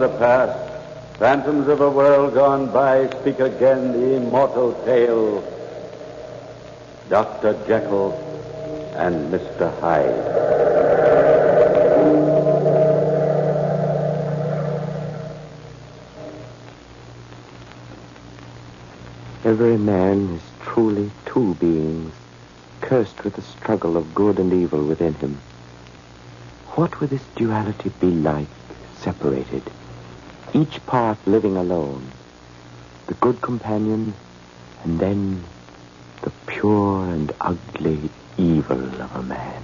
of the past, phantoms of a world gone by, speak again the immortal tale. Dr. Jekyll and Mr. Hyde. Every man is truly two beings, cursed with the struggle of good and evil within him. What would this duality be like, separated, each part living alone? The good companion, and then the pure and ugly evil of a man.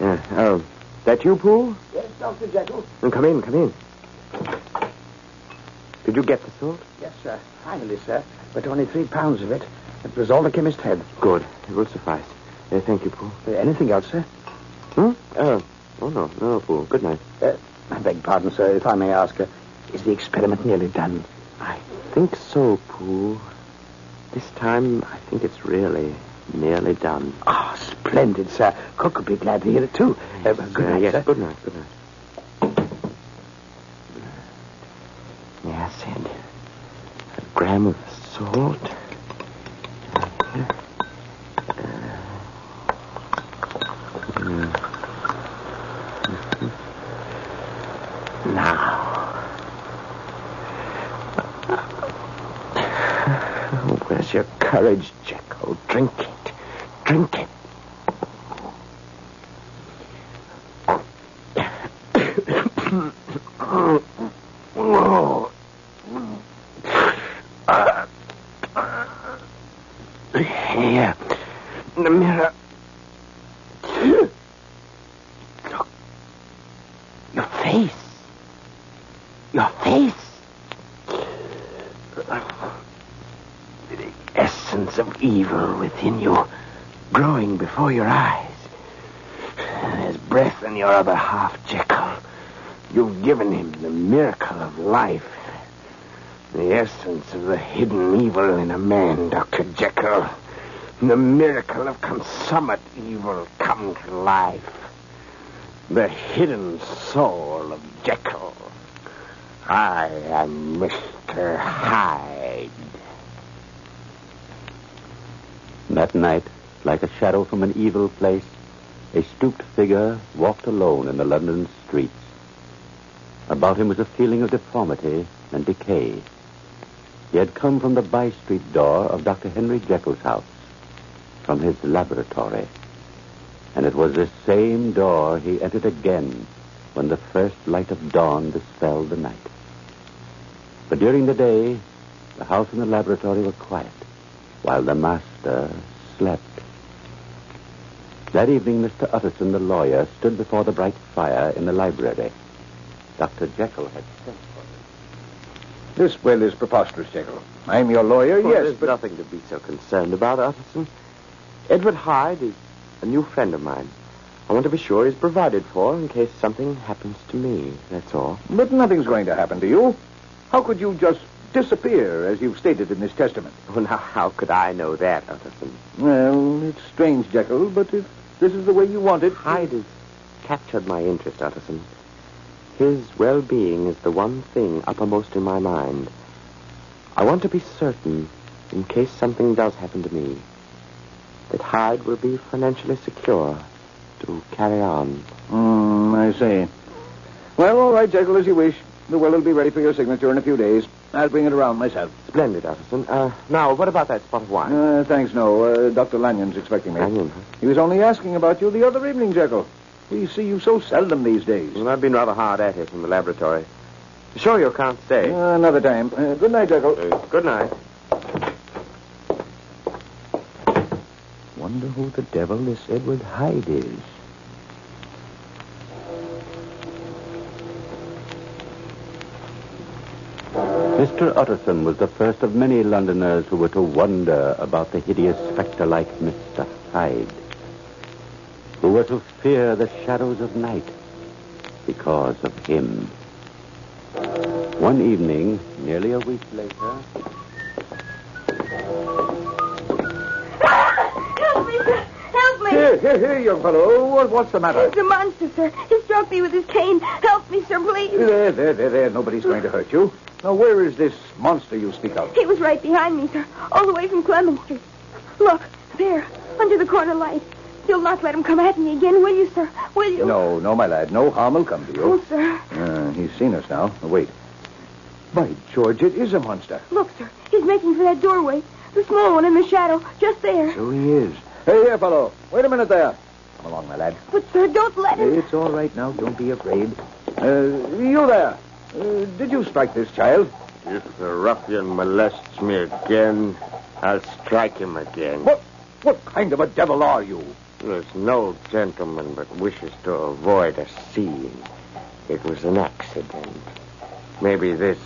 Yeah, oh, that you, Poole? Yes, Dr. Jekyll. Well, Come in, come in. Did you get the salt? Yes, sir. Finally, sir. But only three pounds of it. It was all the chemist had. Good. It will suffice. Uh, thank you, Poole. Uh, anything else, sir? Hmm? Oh, oh no, no, Poole. Good night. Uh, I beg pardon, sir, if I may ask. Uh, is the experiment nearly done? I think so, Poole. This time, I think it's really nearly done. Ah, splendid, sir. Cook would be glad to hear it, too. Uh, good night, yes, sir. good night, good night. Yes, and a gram of salt. Now. Where's your courage, Jekyll? Drink it. Drink it. Oh. Here. The mirror. Look. Your face. Your face. The essence of evil within you growing before your eyes. There's breath in your other half, Jekyll. You've given him the miracle of life. The essence of the hidden evil in a man, Dr. Jekyll. The miracle of consummate evil come to life. The hidden soul of Jekyll. I am Mr. Hyde. That night, like a shadow from an evil place, a stooped figure walked alone in the London streets. About him was a feeling of deformity and decay. He had come from the by street door of Dr. Henry Jekyll's house, from his laboratory. And it was this same door he entered again when the first light of dawn dispelled the night. But during the day, the house and the laboratory were quiet, while the master slept. That evening, Mr. Utterson, the lawyer, stood before the bright fire in the library. Dr. Jekyll had sent for him. This will is preposterous, Jekyll. I'm your lawyer, Well, yes, there's but... nothing to be so concerned about, Utterson. Edward Hyde is a new friend of mine. I want to be sure he's provided for in case something happens to me. That's all. But nothing's going to happen to you. How could you just disappear, as you've stated in this testament? Well, now, how could I know that, Utterson? Well, it's strange, Jekyll, but if this is the way you want it... Hyde has captured my interest, Utterson. His well-being is the one thing uppermost in my mind. I want to be certain, in case something does happen to me, that Hyde will be financially secure to carry on. Hmm, I see. Well, all right, Jekyll, as you wish. The will will be ready for your signature in a few days. I'll bring it around myself. Splendid, Utterson. Uh, now, what about that spot of wine? Uh, thanks, no. Uh, Dr. Lanyon's expecting me. Lanyon, huh? He was only asking about you the other evening, Jekyll. We see you so seldom these days. Well, I've been rather hard at it in the laboratory. Sure you can't stay. Uh, another time. Uh, good night, Jekyll. Uh, good night. Wonder who the devil this Edward Hyde is. Mr. Utterson was the first of many Londoners who were to wonder about the hideous spectre-like Mr. Hyde, who were to fear the shadows of night because of him. One evening, nearly a week later, Help me, sir. Help me. Here, Here, here, here, young fellow. What, what's the matter? It's a monster, sir. He struck me with his cane. Help me, sir, please. There, there, there, there. Nobody's going to hurt you. Now, where is this monster you speak of? He was right behind me, sir, all the way from Clement Street. Look, there, under the corner light. You'll not let him come at me again, will you, sir? Will you? No, no, my lad. No harm will come to you. Oh, sir. Uh, he's seen us now. Wait. By George, it is a monster. Look, sir. He's making for that doorway. The small one in the shadow, just there. So he is. Hey, here, fellow. Wait a minute there. Come along, my lad. But, sir, don't let him. It's all right now. Don't be afraid. Uh, you there. Uh, did you strike this child? If the ruffian molests me again, I'll strike him again. What? What kind of a devil are you? There's no gentleman but wishes to avoid a scene. It was an accident. Maybe this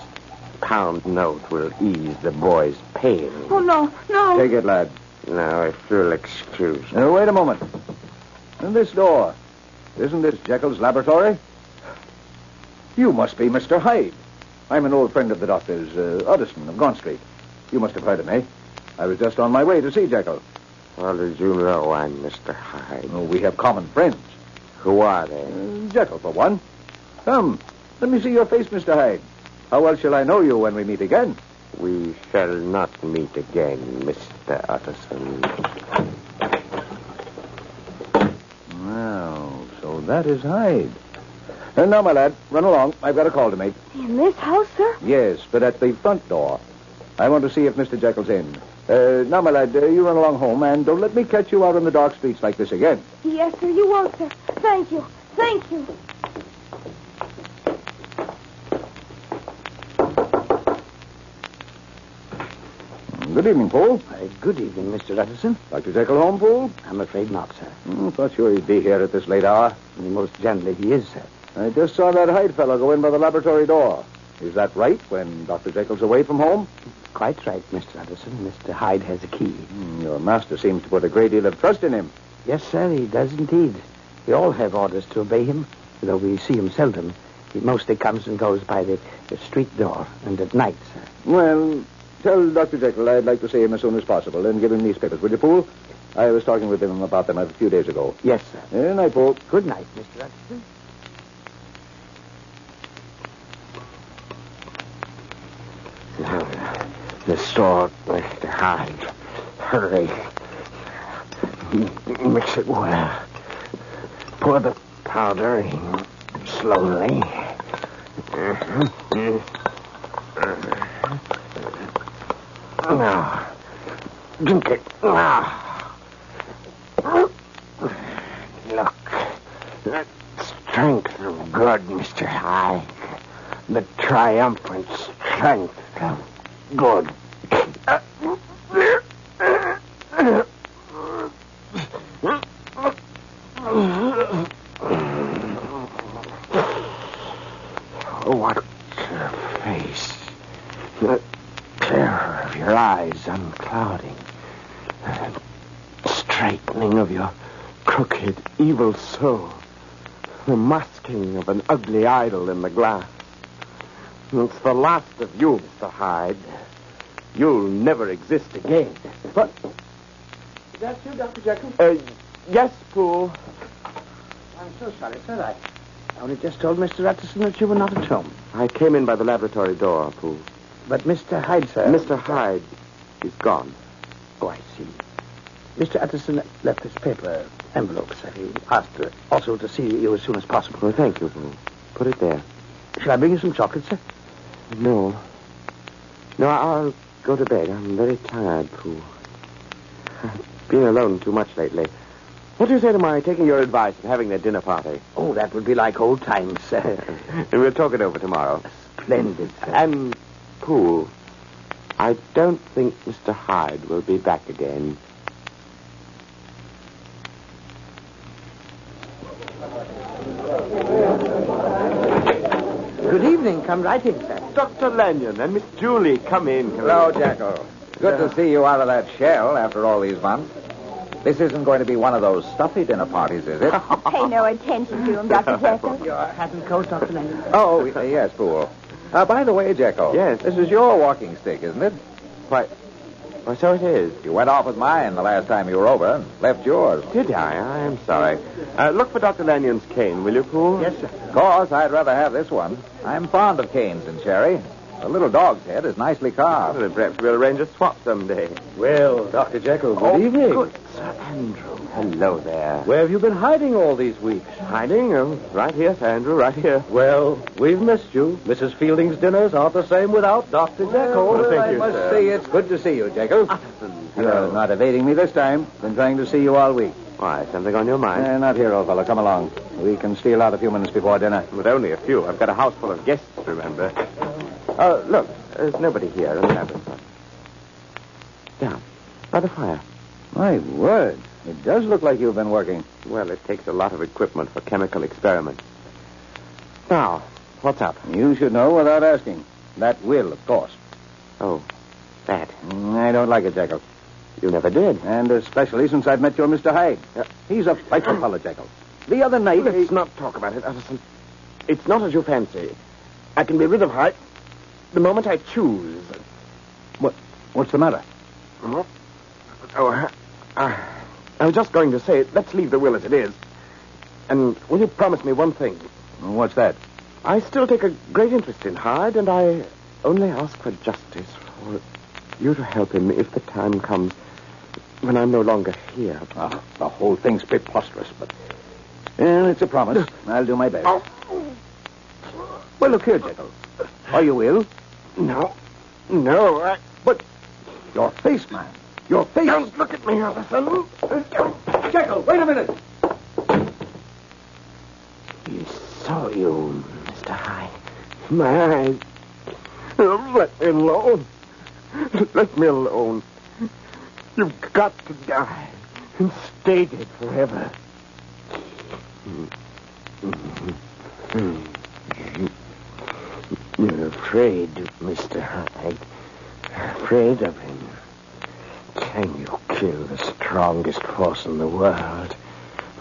pound note will ease the boy's pain. Oh, no, no. Take it, lad. Now, if you'll excuse me. Now, wait a moment. And this door. Isn't this Jekyll's laboratory? You must be Mr. Hyde. I'm an old friend of the doctor's, uh, Utterson of Gaunt Street. You must have heard of me. I was just on my way to see Jekyll. How did you know I'm Mr. Hyde? Oh, we have common friends. Who are they? Uh, Jekyll, for one. Come, let me see your face, Mr. Hyde. How well shall I know you when we meet again? We shall not meet again, Mr. Utterson. Well, so that is Hyde. And now, my lad, run along. I've got a call to make. In this house, sir? Yes, but at the front door. I want to see if Mr. Jekyll's in. Uh, now, my lad, uh, you run along home, and don't let me catch you out in the dark streets like this again. Yes, sir, you won't, sir. Thank you. Thank you. Good evening, Poole. Uh, good evening, Mr. Utterson. Dr. Jekyll home, Poole? I'm afraid not, sir. Hmm, thought sure he'd be here at this late hour. Most generally, he is, sir. I just saw that Hyde fellow go in by the laboratory door. Is that right when Dr. Jekyll's away from home? Quite right, Mr. Utterson. Mr. Hyde has a key. Hmm, your master seems to put a great deal of trust in him. Yes, sir, he does indeed. We all have orders to obey him, though we see him seldom. He mostly comes and goes by the, the street door and at night, sir. Well, tell Dr. Jekyll I'd like to see him as soon as possible and give him these papers, will you, Poole? I was talking with him about them a few days ago. Yes, sir. Good night, Poole. Good night, Mr. Utterson. The sword, Mr. Hyde. Hurry. Mix it well. Pour the powder in slowly. Mm-hmm. Mm-hmm. Mm-hmm. Now, drink it now. Look, that strength of good, Mr. Hyde. The triumphant strength of good. What your face. The terror of your eyes unclouding. The straightening of your crooked, evil soul. The masking of an ugly idol in the glass. It's the last of you, Mr. Hyde. You'll never exist again. But. Is that you, Dr. Jekyll? Uh, yes, Poole. I'm so sorry, sir. I only just told Mr. Utterson that you were not at home. I came in by the laboratory door, Poole. But Mr. Hyde, sir. Mr. Hyde is gone. Oh, I see. Mr. Utterson left this paper envelope, sir. He asked uh, also to see you as soon as possible. Well, thank you, Poole. Put it there. Shall I bring you some chocolate, sir? No. No, I'll go to bed. I'm very tired, Poole. I've been alone too much lately. What do you say to my taking your advice and having that dinner party? Oh, that would be like old times, sir. and we'll talk it over tomorrow. Splendid, sir. And, Poole, I don't think Mr. Hyde will be back again. Good evening. Come right in, sir. Dr. Lanyon and Miss Julie, come in. Hello, in. Jekyll. Good to uh-huh. see you out of that shell after all these months. This isn't going to be one of those stuffy dinner parties, is it? Pay no attention to him, Dr. Jekyll. Your hat and coat, Dr. Lanyon. oh, yes, Poole. Uh, by the way, Jekyll. Yes. This is your walking stick, isn't it? Why, Well, so it is. You went off with mine the last time you were over and left yours. Did I? I'm sorry. Uh, look for Dr. Lanyon's cane, will you, Poole? Yes, sir. Of course, I'd rather have this one. I'm fond of canes and Cherry. The little dog's head is nicely carved. Well, perhaps we'll arrange a swap someday. Well, Dr. Jekyll, good oh, evening. Good Sir Andrew. Hello there. Where have you been hiding all these weeks? Hiding? Oh, right here, Sir Andrew, right here. Well, we've missed you. Mrs. Fielding's dinners aren't the same without Dr. Jekyll. Well, thank I you, must sir. say it's good to see you, Jekyll. You're not evading me this time. Been trying to see you all week. Why, something on your mind? Uh, not here, old fellow. Come along. We can steal out a few minutes before dinner. But only a few. I've got a house full of guests, remember. Oh, look, there's nobody here in the laboratory. Down, by the fire. My word. It does look like you've been working. Well, it takes a lot of equipment for chemical experiments. Now, what's up? You should know without asking. That will, of course. Oh, that. Mm, I don't like it, Jekyll. You never did. And especially since I've met your Mr. Hyde. Yeah. He's a frightful fellow, Jekyll. The other night... Let's not talk about it, Utterson. It's not as you fancy. I can be rid of Hyde the moment I choose. What, what's the matter? Oh, uh, uh, I was just going to say, let's leave the will as it is. And will you promise me one thing? What's that? I still take a great interest in Hyde, and I only ask for justice, for you to help him if the time comes when I'm no longer here. Ah, the whole thing's preposterous, but... Well, it's a promise. I'll do my best. Oh, Well, look here, Jekyll. Are you ill? No. No, I... But your face, man. Your face. Don't look at me, Utterson. Jekyll, wait a minute. You saw you, Mr. Hyde. My eyes. Let me alone. Let me alone. You've got to die and stay dead forever. You're afraid, Mr. Hyde. Afraid of him. Can you kill the strongest force in the world?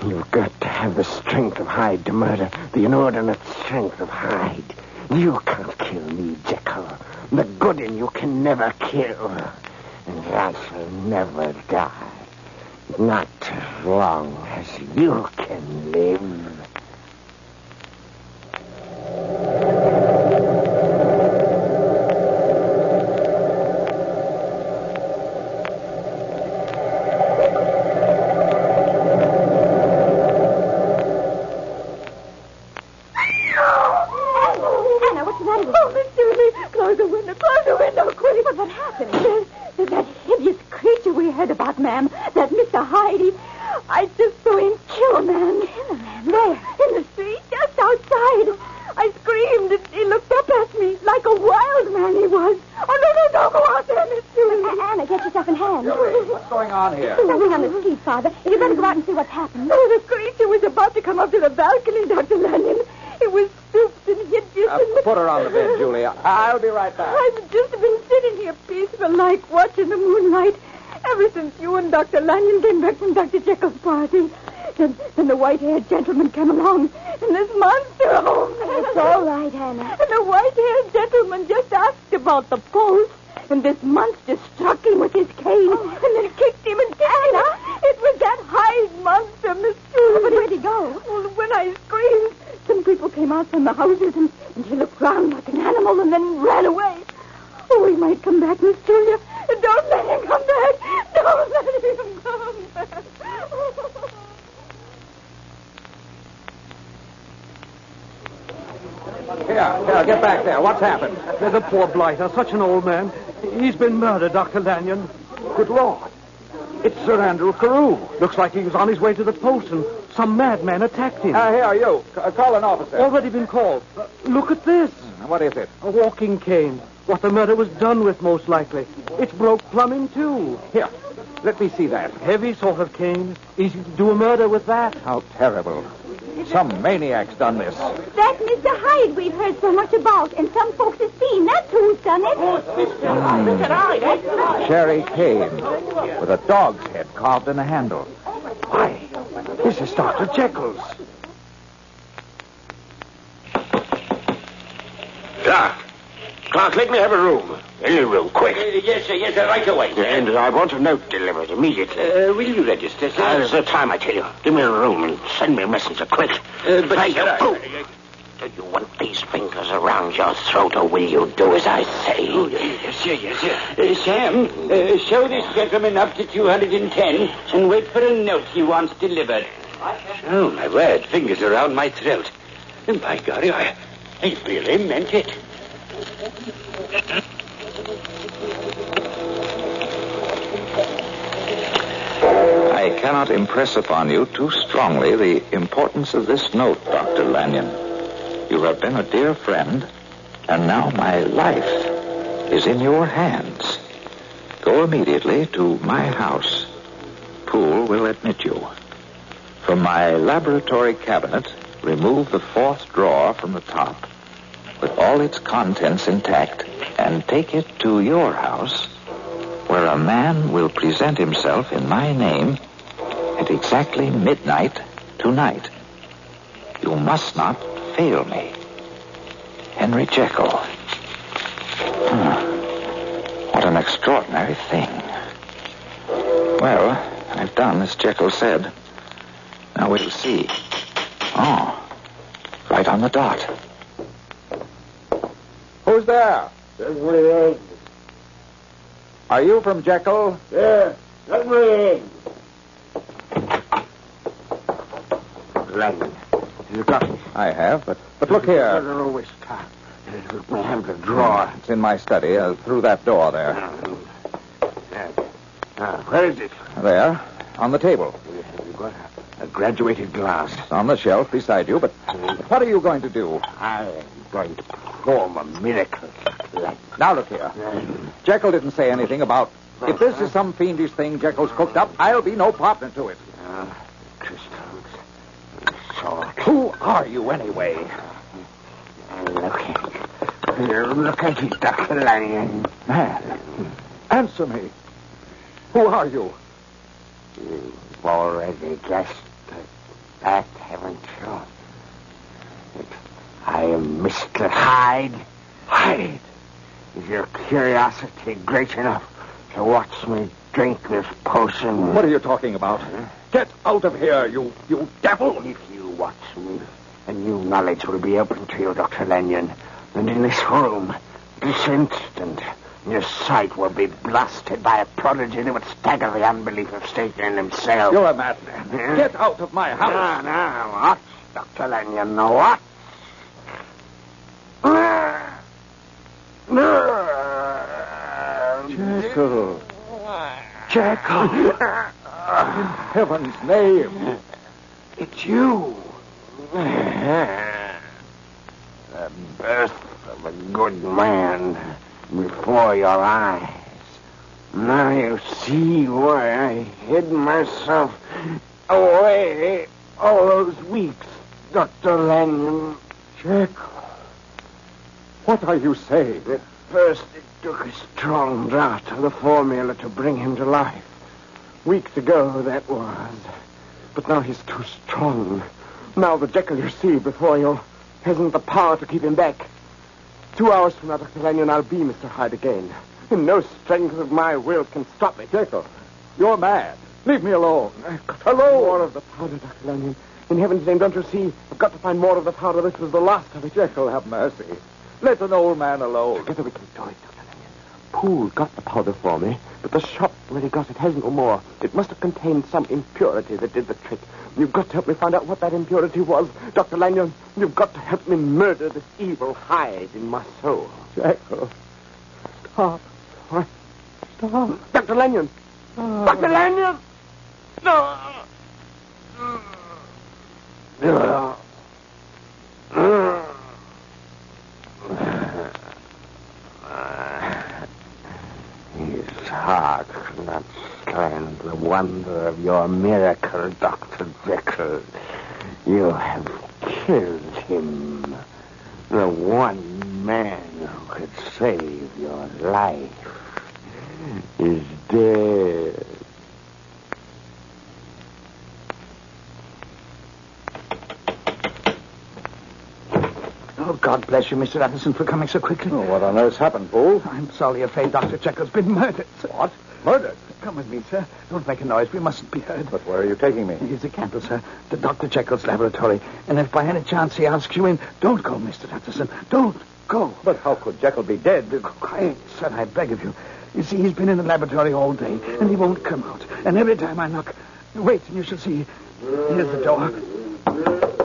You've got to have the strength of Hyde to murder the inordinate strength of Hyde. You can't kill me, Jekyll. The good in you can never kill. And I shall never die. Not as long as you can live. Anna, what's the matter with Oh, Miss Julie, close the window, close the window, quick. But what happened? There's that hideous creature we heard about, ma'am. That Mr. Hyde. He, I just saw him kill a man. Kill a man? There, in the street, just outside. I screamed, and he looked up at me like a wild man he was. Oh, no, no, don't go out there, Miss Julie. Anna, get yourself in hand. What's going on here? Something on the street, Father. You better go out and see what's happened. Oh, the creature was about to come up to the balcony, Dr. Lanyon. It was stooped and hideous. Uh, and put her on the bed, Julia. I'll be right back. I've just been sitting here peaceful like watching the moonlight ever since you and Dr. Lanyon came back from Dr. Jekyll's party. Then, then the white-haired gentleman came along, and this monster... Oh, it's all right, Hannah. And the white-haired gentleman just asked about the pulse, and this monster struck him with his cane, oh. and then kicked him and kicked Anna? It was that Hyde monster, Miss Julie. but where'd he go? Well, when I screamed, some people came out from the houses, and, and he looked round like an animal and then ran away. Oh, he might come back, Miss Julia. Don't let him come back. Don't let him come back. Here, here, get back there. What's happened? There's a poor blighter, such an old man. He's been murdered, Dr. Lanyon. Good Lord. It's Sir Andrew Carew. Looks like he was on his way to the post and some madman attacked him. Uh, here, you. C- call an officer. Already been called. Uh, look at this. What is it? A walking cane. What the murder was done with, most likely. It's broke plumb in two. Here, let me see that. Heavy sort of cane. Easy to do a murder with that. How terrible. Some maniac's done this. That Mr. Hyde we've heard so much about, and some folks have seen. That's who's done it. Oh, Mister Hyde! That's not. Cherry cane with a dog's head carved in the handle. Why, this is Dr. Jekyll's. Doc, Clerk, let me have a room. Any room, quick. yes, sir, yes, sir, right away. And I want a note delivered immediately. Uh, will you register, sir? Uh, there's the time, I tell you. Give me a room and send me a messenger, quick. Uh, but, sir, you. Do you want these fingers around your throat, or will you do as I say? Oh, yes, sir, yes, sir. Uh, Sam, uh, show this gentleman up to 210 and wait for a note he wants delivered. Oh, my word, fingers around my throat. And by golly, I, I really meant it. I cannot impress upon you too strongly the importance of this note, Dr. Lanyon. You have been a dear friend, and now my life is in your hands. Go immediately to my house. Poole will admit you. From my laboratory cabinet, remove the fourth drawer from the top with all its contents intact and take it to your house where a man will present himself in my name at exactly midnight tonight. You must not fail me. Henry Jekyll. Hmm. What an extraordinary thing. Well, I've done as Jekyll said. Now we'll see. Oh, right on the dot. Who's there? Are you from Jekyll? Yeah, me in. Lanyon, you got it. I have, but but look here. always stop. Let me have the drawer. It's in my study, uh, through that door there. Uh, where is it? There, on the table. Have you got a, a graduated glass? It's on the shelf beside you, but what are you going to do? I am going to perform a miracle. Like Now look here. Jekyll didn't say anything about. If this is some fiendish thing Jekyll's cooked up, I'll be no partner to it. uh, crystals, salt. Who are you anyway? Look at it. Here, Look at it, Dr. Lanyon. Man, answer me. Who are you? You've already guessed that, haven't you? I am Mr. Hyde. Hyde! Is your curiosity great enough to watch me drink this potion? What are you talking about? Get out of here, you you devil! If you watch me, a new knowledge will be open to you, Dr. Lanyon. And in this room, this instant, your sight will be blasted by a prodigy that would stagger the unbelief of Satan himself. You're a madman. Get out of my house. No, no, watch, Dr. Lanyon, no, watch. Jekyll. Jekyll. In heaven's name. It's you. The birth of a good man before your eyes. Now you see why I hid myself away all those weeks, Dr. Lanyon. Jekyll. What are you saying? At first, it took a strong draught of the formula to bring him to life. Weeks ago, that was. But now he's too strong. Now the Jekyll you see before you hasn't the power to keep him back. Two hours from now, Dr. Lanyon, I'll be Mr. Hyde again. And no strength of my will can stop me. Jekyll, you're mad. Leave me alone. Hello! More of the powder, Dr. Lanyon. In heaven's name, don't you see? I've got to find more of the powder. This was the last of it. Jekyll, have mercy. Let an old man alone. Together we can do it. Poole got the powder for me, but the shop where he got it has no more. It must have contained some impurity that did the trick. You've got to help me find out what that impurity was. Dr. Lanyon, you've got to help me murder this evil Hyde in my soul. Jekyll. Stop. What? Stop. Dr. Lanyon. Dr. Lanyon! No. His heart could not stand the wonder of your miracle, Dr. Jekyll. You have killed him. The one man who could save your life is dead. Oh, God. God bless you, Mr. Utterson, for coming so quickly. Oh, what on earth's happened, Poole? I'm sorry afraid Dr. Jekyll's been murdered. sir. What? Murdered? Come with me, sir. Don't make a noise. We mustn't be heard. But where are you taking me? Here's the candle, sir. To Dr. Jekyll's laboratory. And if by any chance he asks you in, don't go, Mr. Utterson. Don't go. But how could Jekyll be dead? Quiet, sir, I beg of you. You see, he's been in the laboratory all day, and he won't come out. And every time I knock... Wait, and you shall see. Here's the door.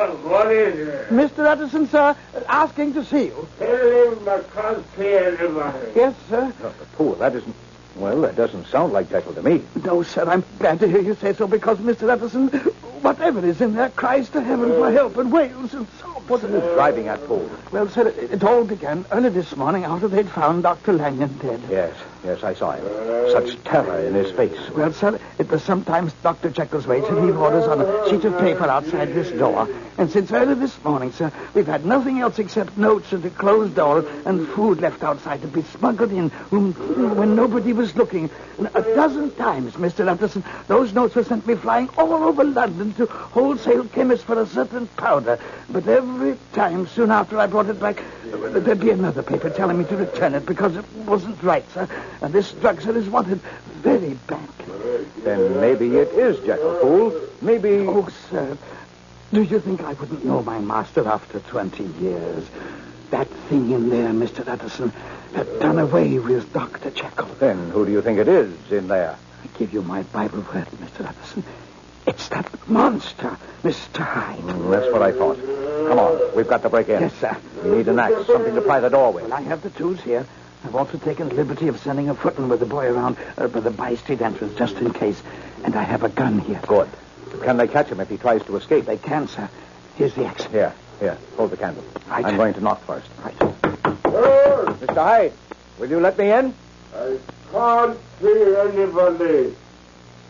What, what is it? Mr. Utterson, sir, asking to see you. Tell him I can't see anybody. Yes, sir. Oh, but Poole, that isn't... Well, that doesn't sound like Jekyll to me. No, sir, I'm glad to hear you say so because Mr. Utterson, whatever is in there, cries to heaven for uh. help and wails and sobs. What are you driving at, Poole? Well, sir, it, it all began early this morning after they'd found Dr. Lanyon dead. Yes, yes, I saw him. Such terror in his face. Well, sir, it was sometimes Dr. Jekyll's way to leave orders on a sheet of paper outside this door. And since early this morning, sir, we've had nothing else except notes at the closed door and food left outside to be smuggled in when, when nobody was looking. And a dozen times, Mr. Utterson, those notes were sent me flying all over London to wholesale chemists for a certain powder. But every time, soon after I brought it back, there'd be another paper telling me to return it because it wasn't right, sir. And this drug, sir, is wanted very badly. Then maybe it is Jekyll, Poole. Maybe... Oh, sir, do you think I wouldn't know my master after 20 years? That thing in there, Mr. Utterson, had done away with Dr. Jekyll. Then who do you think it is in there? I give you my Bible word, Mr. Utterson. It's that monster, Mr. Hyde. Mm, that's what I thought. Come on, we've got to break in. Yes, sir. We need an axe, something to pry the door with. Well, I have the tools here. I've also taken the liberty of sending a footman with the boy around uh, by the by-street entrance just in case. And I have a gun here. Good. Can they catch him if he tries to escape? They can, sir. Here's the axe. Here, here, hold the candle. Right. I'm going to knock first. Right. Oh, Mr. Hyde, will you let me in? I can't see anybody.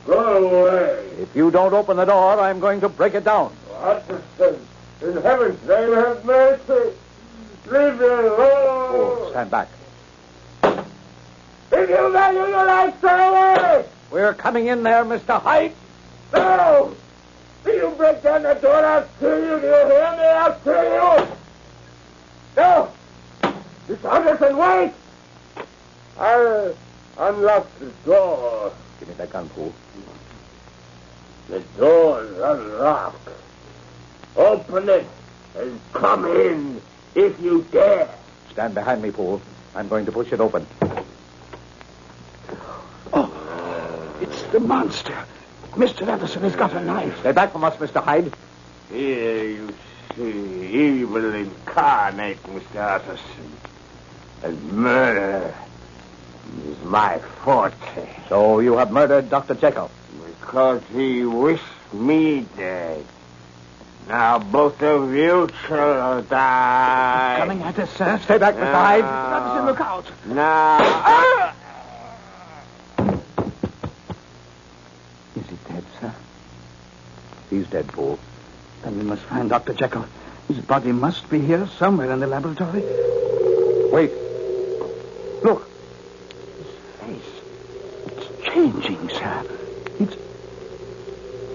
Go away. If you don't open the door, I'm going to break it down. Utterson, in heaven's name, have mercy. Leave me alone. Oh, stand back. If you value your life, stay away. We're coming in there, Mr. Hyde. No! If you break down the door, I'll kill you. Do you hear me? I'll kill you. No! Mr. Utterson, wait! I'll unlock the door. Give me that gun, Poole. The door's unlocked. Open it and come in if you dare. Stand behind me, Poole. I'm going to push it open. Oh, it's the monster. Mr. Utterson has got a knife. Stay back from us, Mr. Hyde. Here you see evil incarnate, Mr. Utterson. And murder is my forte. So you have murdered Dr. Jekyll. Because he wished me dead. Now both of you shall die. Coming at us, sir. Stay back. Now. Uh, Utterson, look out. Now. Ah! Uh, Is he dead, sir? He's dead, Poole. Then we must find Dr. Jekyll. His body must be here somewhere in the laboratory. Wait. Look. Face. It's changing, sir. It's.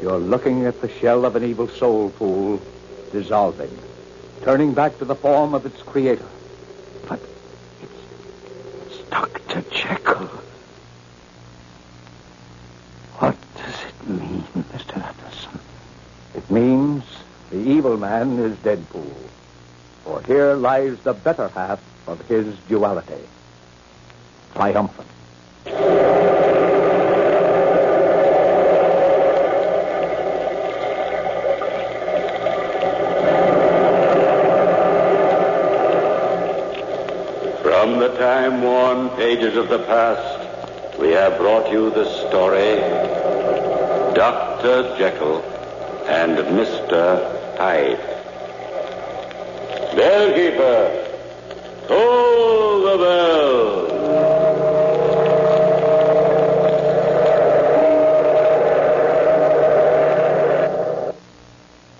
You're looking at the shell of an evil soul, Poole, dissolving, turning back to the form of its creator. But it's. It's Dr. Jekyll. What does it mean, Mr. Utterson? It means the evil man is dead, Poole. For here lies the better half of his duality. Triumphant. From the time-worn pages of the past, we have brought you the story Dr. Jekyll and Mr. Hyde. Bellkeeper,